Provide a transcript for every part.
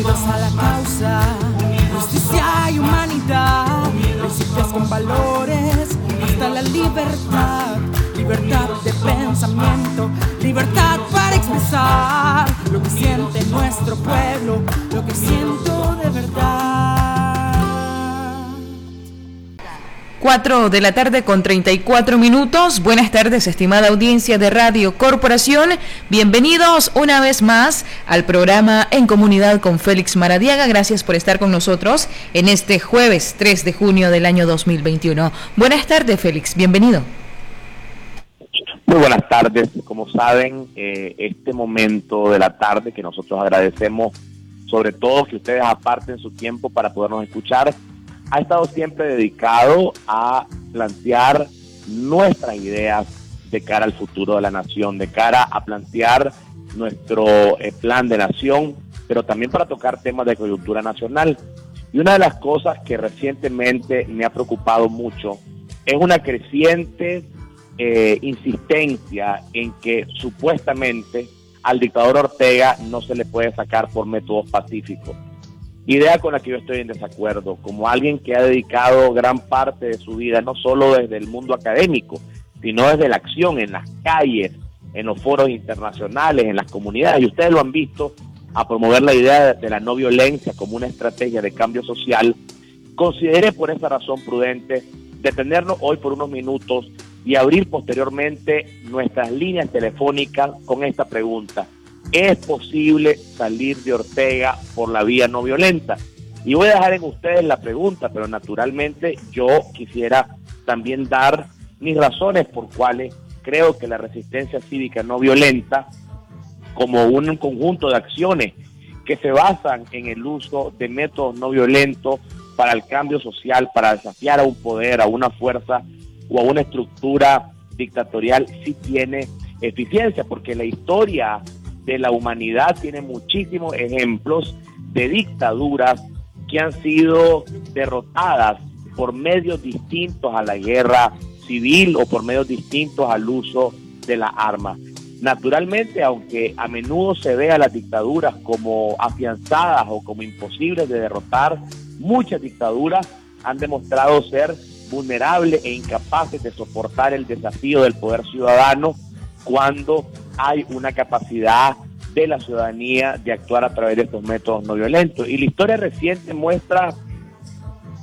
unidos a la causa, justicia y humanidad, principios con valores, hasta la libertad, libertad de pensamiento, libertad para expresar lo que siente nuestro pueblo, lo que siento de verdad. 4 de la tarde con 34 minutos. Buenas tardes, estimada audiencia de Radio Corporación. Bienvenidos una vez más al programa En Comunidad con Félix Maradiaga. Gracias por estar con nosotros en este jueves 3 de junio del año 2021. Buenas tardes, Félix. Bienvenido. Muy buenas tardes. Como saben, eh, este momento de la tarde que nosotros agradecemos, sobre todo que ustedes aparten su tiempo para podernos escuchar ha estado siempre dedicado a plantear nuestras ideas de cara al futuro de la nación, de cara a plantear nuestro eh, plan de nación, pero también para tocar temas de coyuntura nacional. Y una de las cosas que recientemente me ha preocupado mucho es una creciente eh, insistencia en que supuestamente al dictador Ortega no se le puede sacar por métodos pacíficos idea con la que yo estoy en desacuerdo, como alguien que ha dedicado gran parte de su vida, no solo desde el mundo académico, sino desde la acción en las calles, en los foros internacionales, en las comunidades, y ustedes lo han visto, a promover la idea de la no violencia como una estrategia de cambio social, consideré por esa razón prudente detenernos hoy por unos minutos y abrir posteriormente nuestras líneas telefónicas con esta pregunta es posible salir de Ortega por la vía no violenta. Y voy a dejar en ustedes la pregunta, pero naturalmente yo quisiera también dar mis razones por cuales creo que la resistencia cívica no violenta, como un conjunto de acciones que se basan en el uso de métodos no violentos para el cambio social, para desafiar a un poder, a una fuerza o a una estructura dictatorial, sí tiene eficiencia, porque la historia de la humanidad tiene muchísimos ejemplos de dictaduras que han sido derrotadas por medios distintos a la guerra civil o por medios distintos al uso de la arma. Naturalmente, aunque a menudo se ve a las dictaduras como afianzadas o como imposibles de derrotar, muchas dictaduras han demostrado ser vulnerables e incapaces de soportar el desafío del poder ciudadano cuando hay una capacidad de la ciudadanía de actuar a través de estos métodos no violentos. Y la historia reciente muestra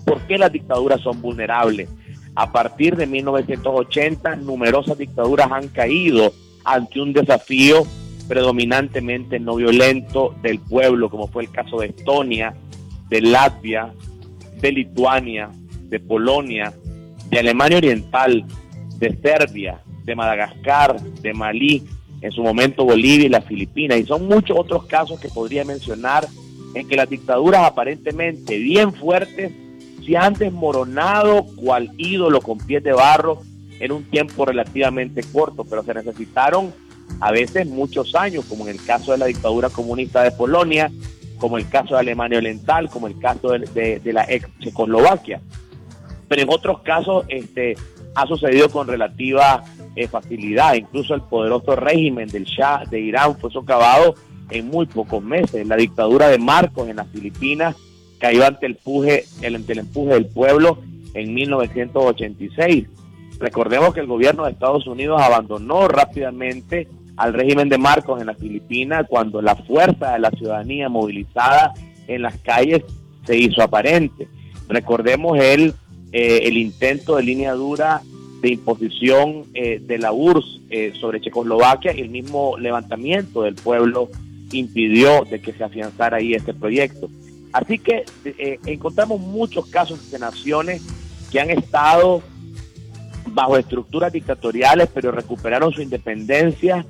por qué las dictaduras son vulnerables. A partir de 1980, numerosas dictaduras han caído ante un desafío predominantemente no violento del pueblo, como fue el caso de Estonia, de Latvia, de Lituania, de Polonia, de Alemania Oriental, de Serbia, de Madagascar, de Malí, en su momento Bolivia y las Filipinas, y son muchos otros casos que podría mencionar en que las dictaduras aparentemente bien fuertes se han desmoronado cual ídolo con pies de barro en un tiempo relativamente corto, pero se necesitaron a veces muchos años, como en el caso de la dictadura comunista de Polonia, como el caso de Alemania Oriental, como el caso de, la ex Checoslovaquia. Pero en otros casos este, ha sucedido con relativa eh, facilidad. Incluso el poderoso régimen del Shah de Irán fue socavado en muy pocos meses. La dictadura de Marcos en las Filipinas cayó ante el, empuje, el, ante el empuje del pueblo en 1986. Recordemos que el gobierno de Estados Unidos abandonó rápidamente al régimen de Marcos en las Filipinas cuando la fuerza de la ciudadanía movilizada en las calles se hizo aparente. Recordemos el eh, el intento de línea dura de imposición eh, de la URSS eh, sobre Checoslovaquia y el mismo levantamiento del pueblo impidió de que se afianzara ahí este proyecto. Así que encontramos muchos casos de naciones que han estado bajo estructuras dictatoriales, pero recuperaron su independencia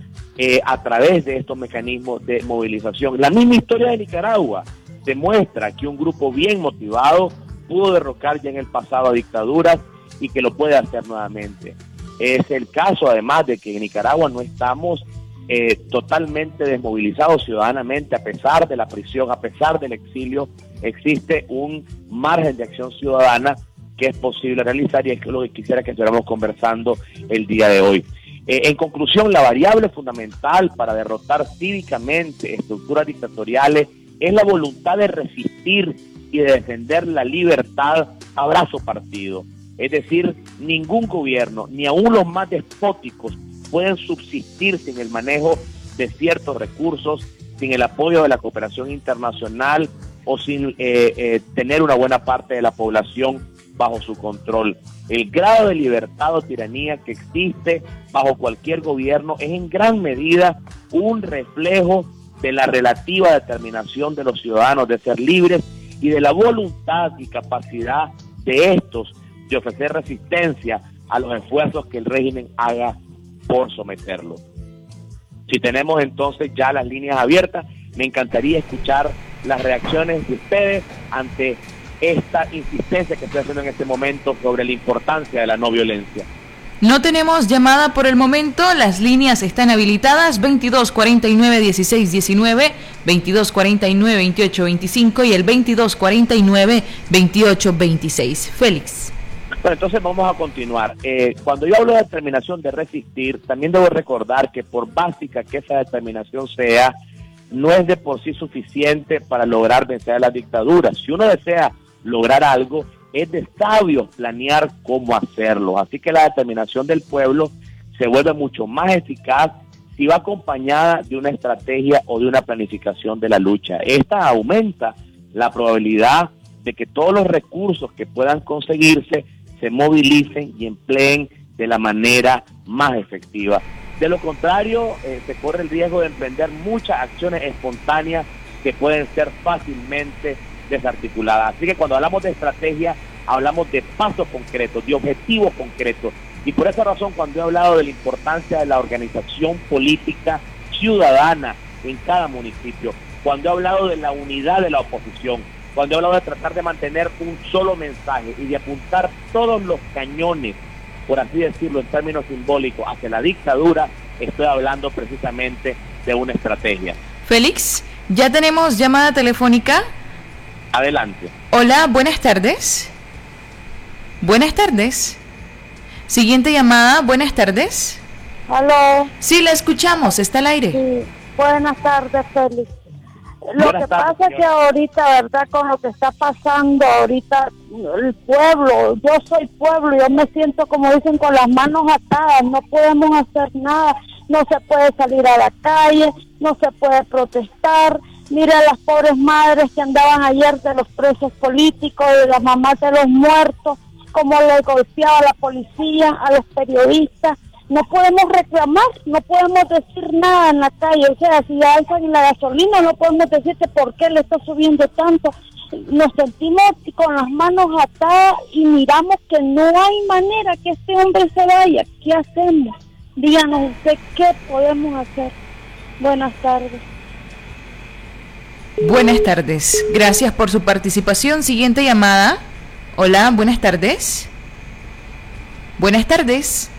a través de estos mecanismos de movilización. La misma historia de Nicaragua demuestra que un grupo bien motivado pudo derrocar ya en el pasado a dictaduras y que lo puede hacer nuevamente. Es el caso además de que en Nicaragua no estamos eh, totalmente desmovilizados ciudadanamente, a pesar de la prisión, a pesar del exilio, existe un margen de acción ciudadana que es posible realizar y es lo que quisiera que estuviéramos conversando el día de hoy. Eh, en conclusión, la variable fundamental para derrotar cívicamente estructuras dictatoriales es la voluntad de resistir y de defender la libertad a partido. Es decir, ningún gobierno, ni aun los más despóticos, pueden subsistir sin el manejo de ciertos recursos, sin el apoyo de la cooperación internacional o sin eh, eh, tener una buena parte de la población bajo su control. El grado de libertad o tiranía que existe bajo cualquier gobierno es en gran medida un reflejo de la relativa determinación de los ciudadanos de ser libres y de la voluntad y capacidad de estos de ofrecer resistencia a los esfuerzos que el régimen haga por someterlo. Si tenemos entonces ya las líneas abiertas, me encantaría escuchar las reacciones de ustedes ante esta insistencia que estoy haciendo en este momento sobre la importancia de la no violencia. No tenemos llamada por el momento, las líneas están habilitadas 22 49 16 19, 22 49 28 25 y el 22 49 28 26. Félix. Bueno, entonces vamos a continuar. Eh, cuando yo hablo de determinación de resistir, también debo recordar que por básica que esa determinación sea, no es de por sí suficiente para lograr vencer a la dictadura. Si uno desea lograr algo, es de sabios planear cómo hacerlo. Así que la determinación del pueblo se vuelve mucho más eficaz si va acompañada de una estrategia o de una planificación de la lucha. Esta aumenta la probabilidad de que todos los recursos que puedan conseguirse se movilicen y empleen de la manera más efectiva. De lo contrario, eh, se corre el riesgo de emprender muchas acciones espontáneas que pueden ser fácilmente desarticulada. Así que cuando hablamos de estrategia, hablamos de pasos concretos, de objetivos concretos. Y por esa razón, cuando he hablado de la importancia de la organización política ciudadana en cada municipio, cuando he hablado de la unidad de la oposición, cuando he hablado de tratar de mantener un solo mensaje y de apuntar todos los cañones, por así decirlo, en términos simbólicos, hacia la dictadura, estoy hablando precisamente de una estrategia. Félix, ya tenemos llamada telefónica. Adelante. Hola, buenas tardes. Buenas tardes. Siguiente llamada, buenas tardes. Aló. Sí, la escuchamos, está al aire. Sí, buenas tardes, Félix. Lo que pasa es que ahorita, ¿verdad? Con lo que está pasando ahorita, el pueblo, yo soy pueblo, yo me siento, como dicen, con las manos atadas, no podemos hacer nada, no se puede salir a la calle, no se puede protestar, Mira las pobres madres que andaban ayer de los presos políticos, de las mamás de los muertos, cómo le golpeaba la policía, a los periodistas. No podemos reclamar, no podemos decir nada en la calle. O sea, si en la gasolina, no podemos decirte por qué le está subiendo tanto. Nos sentimos con las manos atadas y miramos que no hay manera que este hombre se vaya. ¿Qué hacemos? Díganos usted qué podemos hacer. Buenas tardes. Buenas tardes. Gracias por su participación. Siguiente llamada. Hola, buenas tardes. Buenas tardes.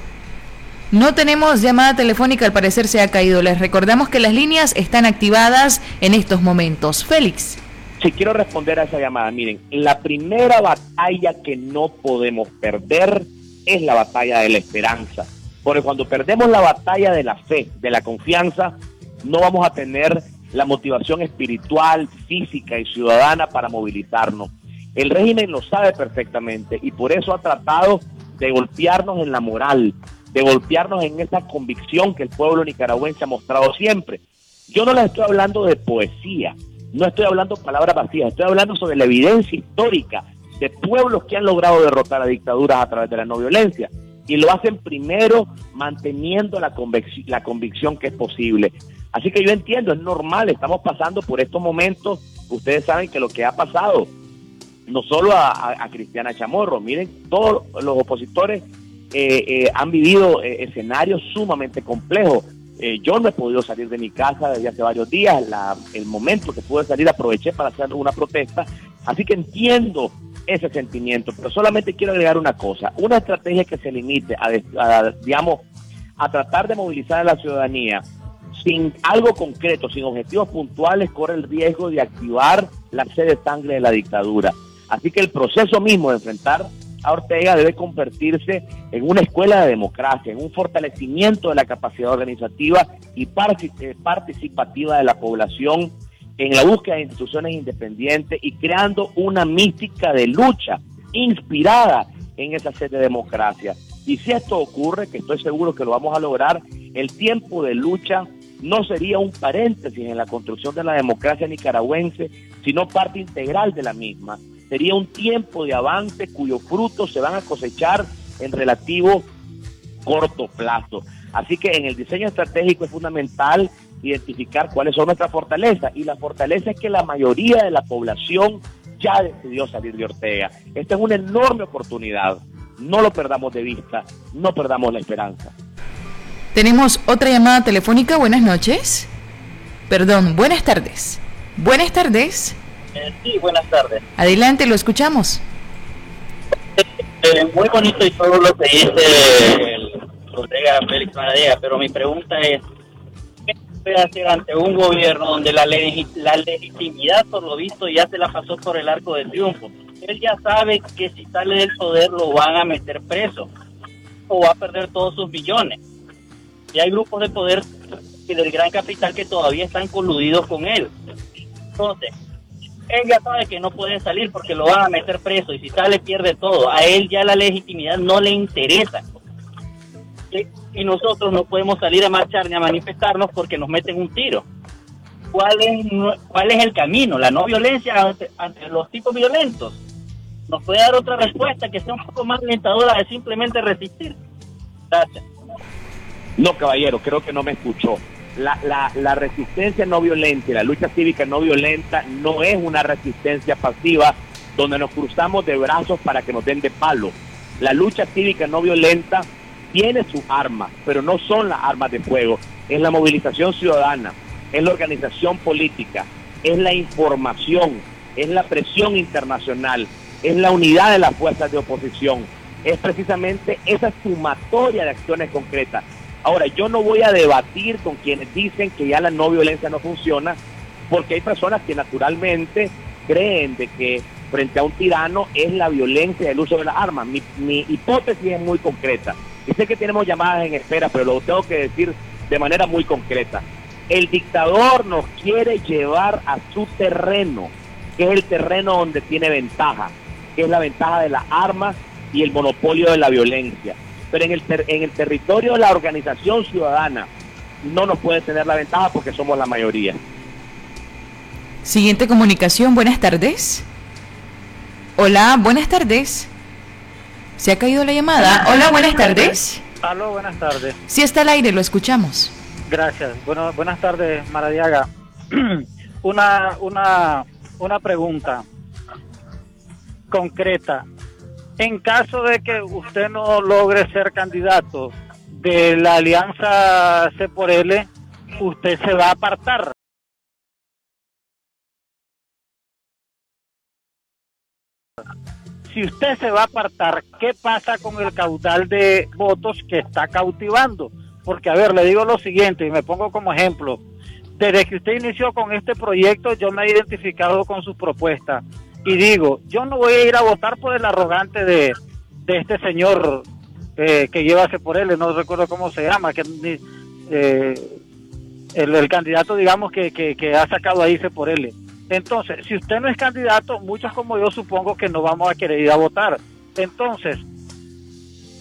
No tenemos llamada telefónica, al parecer se ha caído. Les recordamos que las líneas están activadas en estos momentos. Félix. Sí, quiero responder a esa llamada. Miren, la primera batalla que no podemos perder es la batalla de la esperanza. Porque cuando perdemos la batalla de la fe, de la confianza, no vamos a tener la motivación espiritual, física y ciudadana para movilizarnos. El régimen lo sabe perfectamente y por eso ha tratado de golpearnos en la moral, de golpearnos en esa convicción que el pueblo nicaragüense ha mostrado siempre. Yo no les estoy hablando de poesía, no estoy hablando palabras vacías, estoy hablando sobre la evidencia histórica de pueblos que han logrado derrotar a dictaduras a través de la no violencia. Y lo hacen primero manteniendo la, la convicción que es posible. Así que yo entiendo, es normal, estamos pasando por estos momentos. Ustedes saben que lo que ha pasado, no solo a, Cristiana Chamorro, miren, todos los opositores han vivido eh, escenarios sumamente complejos. yo no he podido salir de mi casa desde hace varios días. el momento que pude salir aproveché para hacer una protesta. Así que entiendo ese sentimiento, pero solamente quiero agregar una cosa. Una estrategia que se limite a digamos, a tratar de movilizar a la ciudadanía sin algo concreto, sin objetivos puntuales, corre el riesgo de activar la sed de sangre de la dictadura. Así que el proceso mismo de enfrentar a Ortega debe convertirse en una escuela de democracia, en un fortalecimiento de la capacidad organizativa y eh, participativa de la población en la búsqueda de instituciones independientes y creando una mística de lucha inspirada en esa sede de democracia. Y si esto ocurre, que estoy seguro que lo vamos a lograr, el tiempo de lucha no sería un paréntesis en la construcción de la democracia nicaragüense, sino parte integral de la misma. Sería un tiempo de avance cuyos frutos se van a cosechar en relativo corto plazo. Así que en el diseño estratégico es fundamental identificar cuáles son nuestras fortalezas. Y la fortaleza es que la mayoría de la población ya decidió salir de Ortega. Esta es una enorme oportunidad. No lo perdamos de vista, no perdamos la esperanza. Tenemos otra llamada telefónica. Buenas noches. Perdón, buenas tardes. Buenas tardes. Eh, sí, buenas tardes. Adelante, lo escuchamos. Eh, muy bonito y todo lo que dice el colega Félix Maradega, pero mi pregunta es, ¿qué se puede hacer ante un gobierno donde la, la legitimidad, por lo visto, ya se la pasó por el arco de triunfo? Él ya sabe que si sale del poder lo van a meter preso o va a perder todos sus billones. Y hay grupos de poder y del gran capital que todavía están coludidos con él. Entonces, él ya sabe que no puede salir porque lo van a meter preso y si sale pierde todo. A él ya la legitimidad no le interesa. Y nosotros no podemos salir a marchar ni a manifestarnos porque nos meten un tiro. ¿Cuál es, cuál es el camino? La no violencia ante, los tipos violentos. ¿Nos puede dar otra respuesta que sea un poco más alentadora de simplemente resistir? Gracias. No, caballero, creo que no me escuchó la, resistencia no violenta y la lucha cívica no violenta no es una resistencia pasiva donde nos cruzamos de brazos para que nos den de palo. La lucha cívica no violenta tiene sus armas, pero no son las armas de fuego. Es la movilización ciudadana, es la organización política, es la información, es la presión internacional, es la unidad de las fuerzas de oposición, es precisamente esa sumatoria de acciones concretas Ahora, yo no voy a debatir con quienes dicen que ya la no violencia no funciona, porque hay personas que naturalmente creen de que frente a un tirano es la violencia el uso de las armas. Mi, mi hipótesis es muy concreta. Y sé que tenemos llamadas en espera, pero lo tengo que decir de manera muy concreta. El dictador nos quiere llevar a su terreno, que es el terreno donde tiene ventaja, que es la ventaja de las armas y el monopolio de la violencia pero en el, en el territorio de la organización ciudadana no nos puede tener la ventaja porque somos la mayoría. Siguiente comunicación, buenas tardes. Hola, buenas tardes. ¿Se ha caído la llamada? Hola, buenas tardes. Aló, buenas tardes. Si está al aire, lo escuchamos. Gracias. Bueno, buenas tardes, Maradiaga. una, una, una pregunta concreta. En caso de que usted no logre ser candidato de la alianza C por L, usted se va a apartar. Si usted se va a apartar, ¿qué pasa con el caudal de votos que está cautivando? Porque, a ver, le digo lo siguiente y me pongo como ejemplo. Desde que usted inició con este proyecto, yo me he identificado con sus propuestas y digo, yo no voy a ir a votar por el arrogante de, este señor eh, que lleva por él, no recuerdo cómo se llama, que eh, el, candidato, digamos, que, que, ha sacado ahí por él. Entonces, si usted no es candidato, muchos como yo supongo que no vamos a querer ir a votar. Entonces,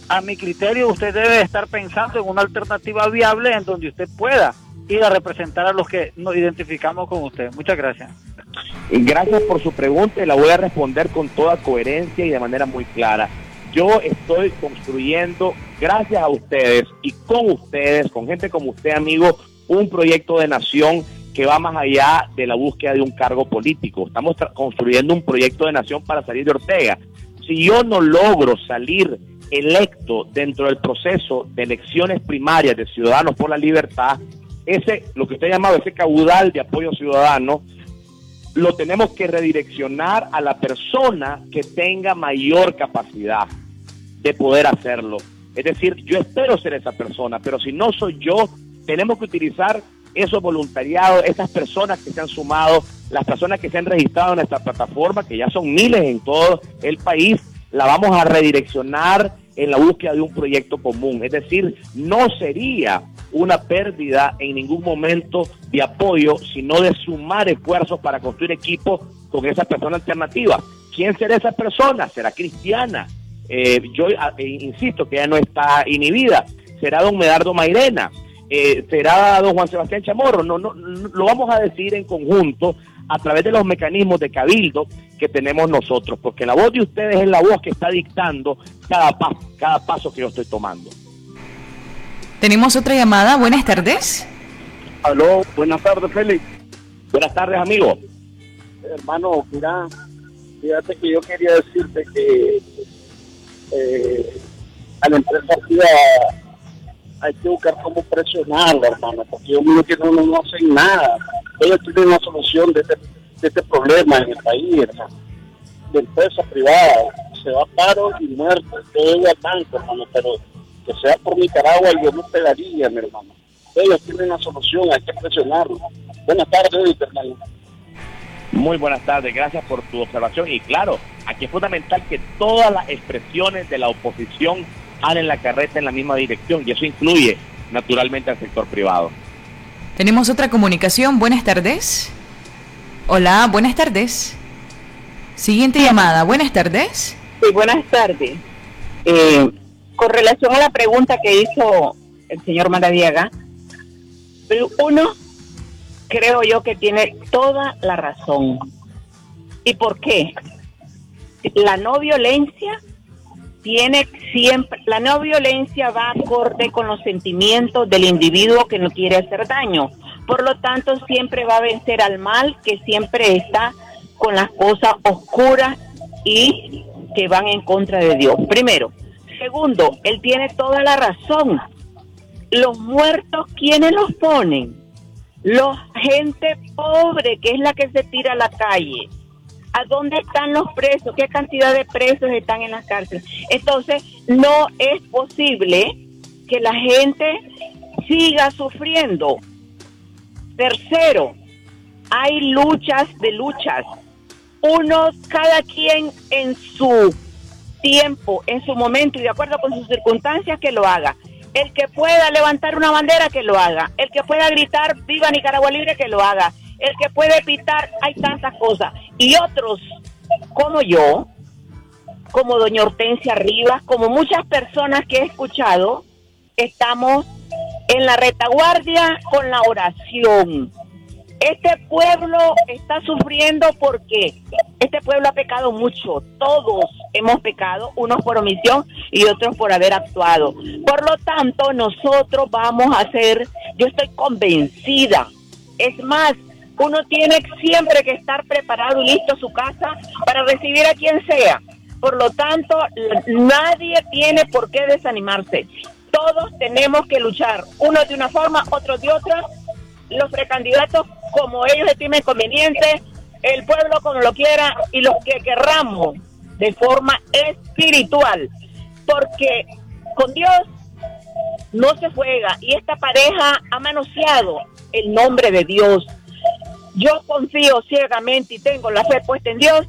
a mi criterio, usted debe estar pensando en una alternativa viable en donde usted pueda ir a representar a los que nos identificamos con usted. Muchas gracias. Gracias por su pregunta y la voy a responder con toda coherencia y de manera muy clara. Yo estoy construyendo, gracias a ustedes y con ustedes, con gente como usted, amigo, un proyecto de nación que va más allá de la búsqueda de un cargo político. Estamos construyendo un proyecto de nación para salir de Ortega. Si yo no logro salir electo dentro del proceso de elecciones primarias de Ciudadanos por la Libertad, ese, lo que usted ha llamado ese caudal de apoyo ciudadano, lo tenemos que redireccionar a la persona que tenga mayor capacidad de poder hacerlo. Es decir, yo espero ser esa persona, pero si no soy yo, tenemos que utilizar esos voluntariados, esas personas que se han sumado, las personas que se han registrado en esta plataforma, que ya son miles en todo el país, la vamos a redireccionar en la búsqueda de un proyecto común. Es decir, no sería una pérdida en ningún momento de apoyo, sino de sumar esfuerzos para construir equipos con esa persona alternativa. ¿Quién será esa persona? ¿Será cristiana? Eh, yo eh, insisto que ya no está inhibida. ¿Será don Medardo Mairena? Eh, ¿Será don Juan Sebastián Chamorro? No, no, lo vamos a decir en conjunto a través de los mecanismos de cabildo que tenemos nosotros, porque la voz de ustedes es la voz que está dictando cada, paso, cada paso que yo estoy tomando. Tenemos otra llamada. Buenas tardes. Aló, buenas tardes, Félix. Buenas tardes, amigo. Hermano, mira, fíjate que yo quería decirte que eh, a la empresa hay que buscar cómo presionarla, hermano, porque yo mismo que no, no, hacen nada. Ellos tienen una solución de este, de este problema en el país, hermano. De empresa privada, se va a paro y muerto, todo al banco, hermano, pero que sea por Nicaragua yo no pegaría, mi hermano. Ellos tienen una solución, hay que presionarlo. Buenas tardes, hermano. Muy buenas tardes, gracias por tu observación. Y claro, aquí es fundamental que todas las expresiones de la oposición en la carreta en la misma dirección y eso incluye naturalmente al sector privado. Tenemos otra comunicación. Buenas tardes. Hola, buenas tardes. Siguiente llamada. Buenas tardes. Sí, buenas tardes. Eh, con relación a la pregunta que hizo el señor Mandadiaga, uno creo yo que tiene toda la razón. ¿Y por qué? La no violencia tiene siempre, la no violencia va acorde con los sentimientos del individuo que no quiere hacer daño. Por lo tanto, siempre va a vencer al mal que siempre está con las cosas oscuras y que van en contra de Dios. Primero. Segundo, él tiene toda la razón. Los muertos, ¿quiénes los ponen? Los gente pobre, que es la que se tira a la calle ¿A dónde están los presos? ¿Qué cantidad de presos están en las cárceles? Entonces, no es posible que la gente siga sufriendo. Tercero, hay luchas de luchas. Uno, cada quien en su tiempo, en su momento y de acuerdo con sus circunstancias, que lo haga. El que pueda levantar una bandera, que lo haga. El que pueda gritar, viva Nicaragua Libre, que lo haga el que puede pitar, hay tantas cosas. Y otros, como yo, como doña Hortensia Rivas, como muchas personas que he escuchado, estamos en la retaguardia con la oración. Este pueblo está sufriendo porque este pueblo ha pecado mucho. Todos hemos pecado, unos por omisión y otros por haber actuado. Por lo tanto, nosotros vamos a hacer, yo estoy convencida, es más, uno tiene siempre que estar preparado y listo su casa para recibir a quien sea. Por lo tanto, nadie tiene por qué desanimarse. Todos tenemos que luchar, unos de una forma, otros de otra. Los precandidatos como ellos estimen conveniente, el pueblo como lo quiera y los que querramos de forma espiritual. Porque con Dios no se juega y esta pareja ha manoseado el nombre de Dios yo confío ciegamente y tengo la fe puesta en Dios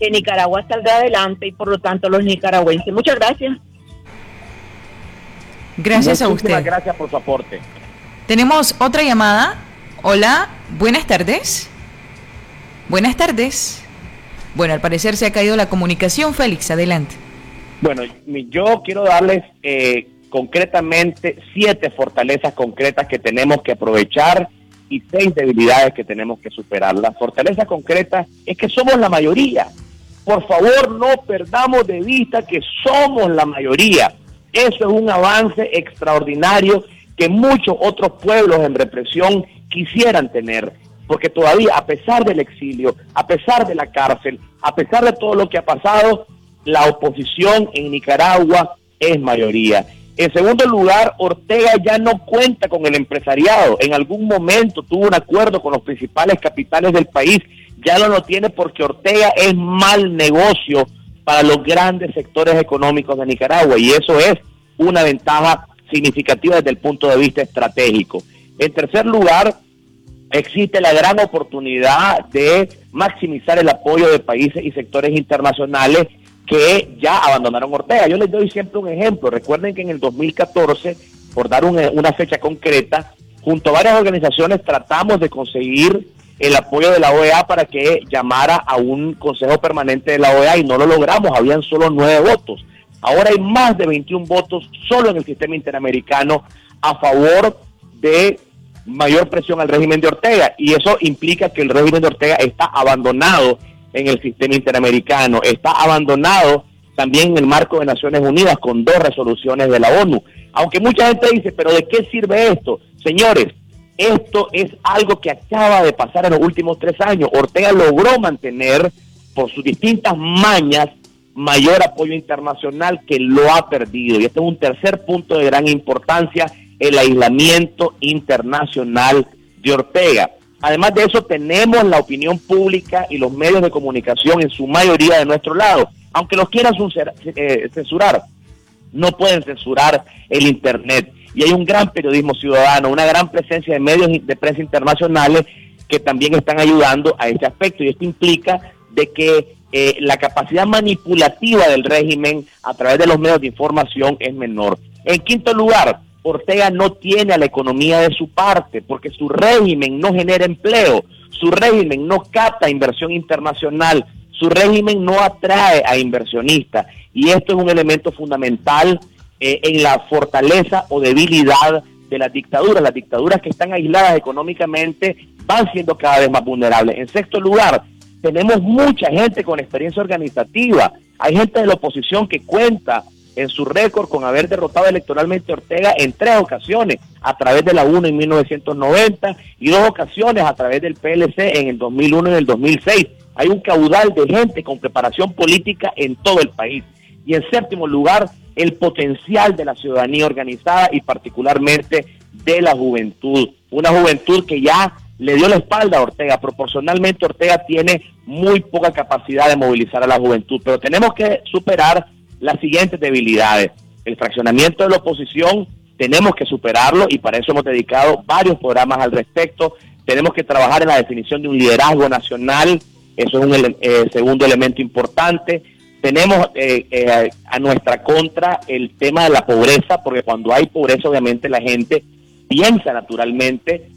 que Nicaragua saldrá adelante y por lo tanto los nicaragüenses. Muchas gracias. Gracias a usted. Gracias por su aporte. Tenemos otra llamada. Hola, buenas tardes. Buenas tardes. Bueno, al parecer se ha caído la comunicación. Félix, adelante. Bueno, yo quiero darles eh, concretamente siete fortalezas concretas que tenemos que aprovechar y seis debilidades que tenemos que superar. La fortaleza concreta es que somos la mayoría. Por favor, no perdamos de vista que somos la mayoría. Eso es un avance extraordinario que muchos otros pueblos en represión quisieran tener. Porque todavía, a pesar del exilio, a pesar de la cárcel, a pesar de todo lo que ha pasado, la oposición en Nicaragua es mayoría. En segundo lugar, Ortega ya no cuenta con el empresariado. En algún momento tuvo un acuerdo con los principales capitales del país. Ya no lo tiene porque Ortega es mal negocio para los grandes sectores económicos de Nicaragua y eso es una ventaja significativa desde el punto de vista estratégico. En tercer lugar, existe la gran oportunidad de maximizar el apoyo de países y sectores internacionales que ya abandonaron Ortega. Yo les doy siempre un ejemplo. Recuerden que en el 2014, por dar una fecha concreta, junto a varias organizaciones tratamos de conseguir el apoyo de la OEA para que llamara a un consejo permanente de la OEA y no lo logramos, habían solo nueve votos. Ahora hay más de 21 votos solo en el sistema interamericano a favor de mayor presión al régimen de Ortega y eso implica que el régimen de Ortega está abandonado en el sistema interamericano, está abandonado también en el marco de Naciones Unidas con dos resoluciones de la ONU. Aunque mucha gente dice, pero ¿de qué sirve esto? Señores, esto es algo que acaba de pasar en los últimos tres años. Ortega logró mantener, por sus distintas mañas, mayor apoyo internacional que lo ha perdido. Y este es un tercer punto de gran importancia, el aislamiento internacional de Ortega. Además de eso, tenemos la opinión pública y los medios de comunicación en su mayoría de nuestro lado. Aunque los quieran eh, censurar, no pueden censurar el Internet y hay un gran periodismo ciudadano, una gran presencia de medios de prensa internacionales que también están ayudando a este aspecto y esto implica de que eh, la capacidad manipulativa del régimen a través de los medios de información es menor. En quinto lugar, Ortega no tiene a la economía de su parte porque su régimen no genera empleo, su régimen no capta inversión internacional, su régimen no atrae a inversionistas y esto es un elemento fundamental eh, en la fortaleza o debilidad de las dictaduras. Las dictaduras que están aisladas económicamente van siendo cada vez más vulnerables. En sexto lugar, tenemos mucha gente con experiencia organizativa. Hay gente de la oposición que cuenta en su récord con haber derrotado electoralmente a Ortega en tres ocasiones, a través de la UNO en 1990 y dos ocasiones a través del PLC en el 2001 y en el 2006. Hay un caudal de gente con preparación política en todo el país. Y en séptimo lugar, el potencial de la ciudadanía organizada y particularmente de la juventud. Una juventud que ya le dio la espalda a Ortega. Proporcionalmente Ortega tiene muy poca capacidad de movilizar a la juventud, pero tenemos que superar las siguientes debilidades. El fraccionamiento de la oposición tenemos que superarlo y para eso hemos dedicado varios programas al respecto. Tenemos que trabajar en la definición de un liderazgo nacional, eso es un eh, segundo elemento importante tenemos eh, eh, a nuestra contra el tema de la pobreza, porque cuando hay pobreza obviamente la gente piensa naturalmente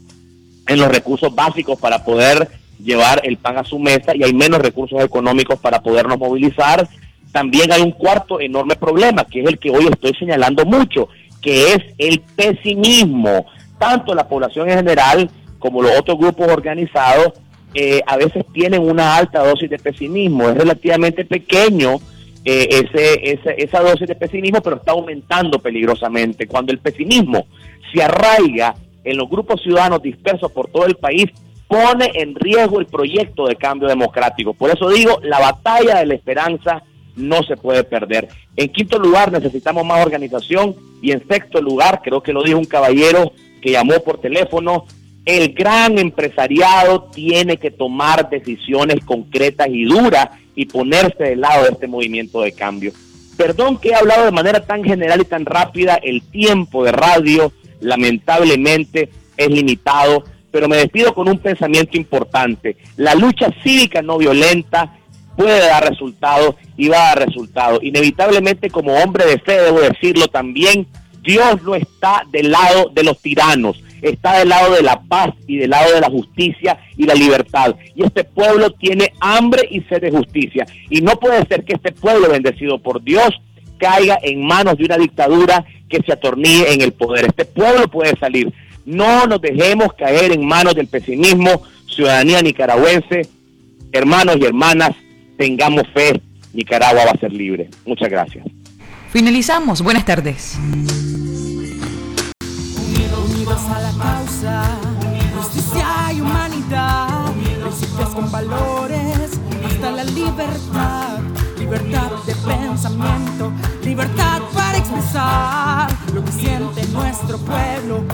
en los recursos básicos para poder llevar el pan a su mesa y hay menos recursos económicos para podernos movilizar. También hay un cuarto enorme problema, que es el que hoy estoy señalando mucho, que es el pesimismo. Tanto la población en general como los otros grupos organizados eh, a veces tienen una alta dosis de pesimismo. Es relativamente pequeño eh, ese, esa dosis de pesimismo, pero está aumentando peligrosamente. Cuando el pesimismo se arraiga en los grupos ciudadanos dispersos por todo el país, pone en riesgo el proyecto de cambio democrático. Por eso digo, la batalla de la esperanza no se puede perder. En quinto lugar, necesitamos más organización y en sexto lugar, creo que lo dijo un caballero que llamó por teléfono, el gran empresariado tiene que tomar decisiones concretas y duras y ponerse del lado de este movimiento de cambio. Perdón que he hablado de manera tan general y tan rápida, el tiempo de radio lamentablemente es limitado, pero me despido con un pensamiento importante. La lucha cívica no violenta puede dar resultados y va a dar resultados. Inevitablemente como hombre de fe debo decirlo también, Dios no está del lado de los tiranos está del lado de la paz y del lado de la justicia y la libertad. Y este pueblo tiene hambre y sed de justicia. Y no puede ser que este pueblo bendecido por Dios caiga en manos de una dictadura que se atornille en el poder. Este pueblo puede salir. No nos dejemos caer en manos del pesimismo, ciudadanía nicaragüense. Hermanos y hermanas, tengamos fe, Nicaragua va a ser libre. Muchas gracias. Finalizamos. Buenas tardes a la causa, justicia y humanidad, principios con valores, hasta la libertad, libertad de pensamiento, libertad para expresar lo que siente nuestro pueblo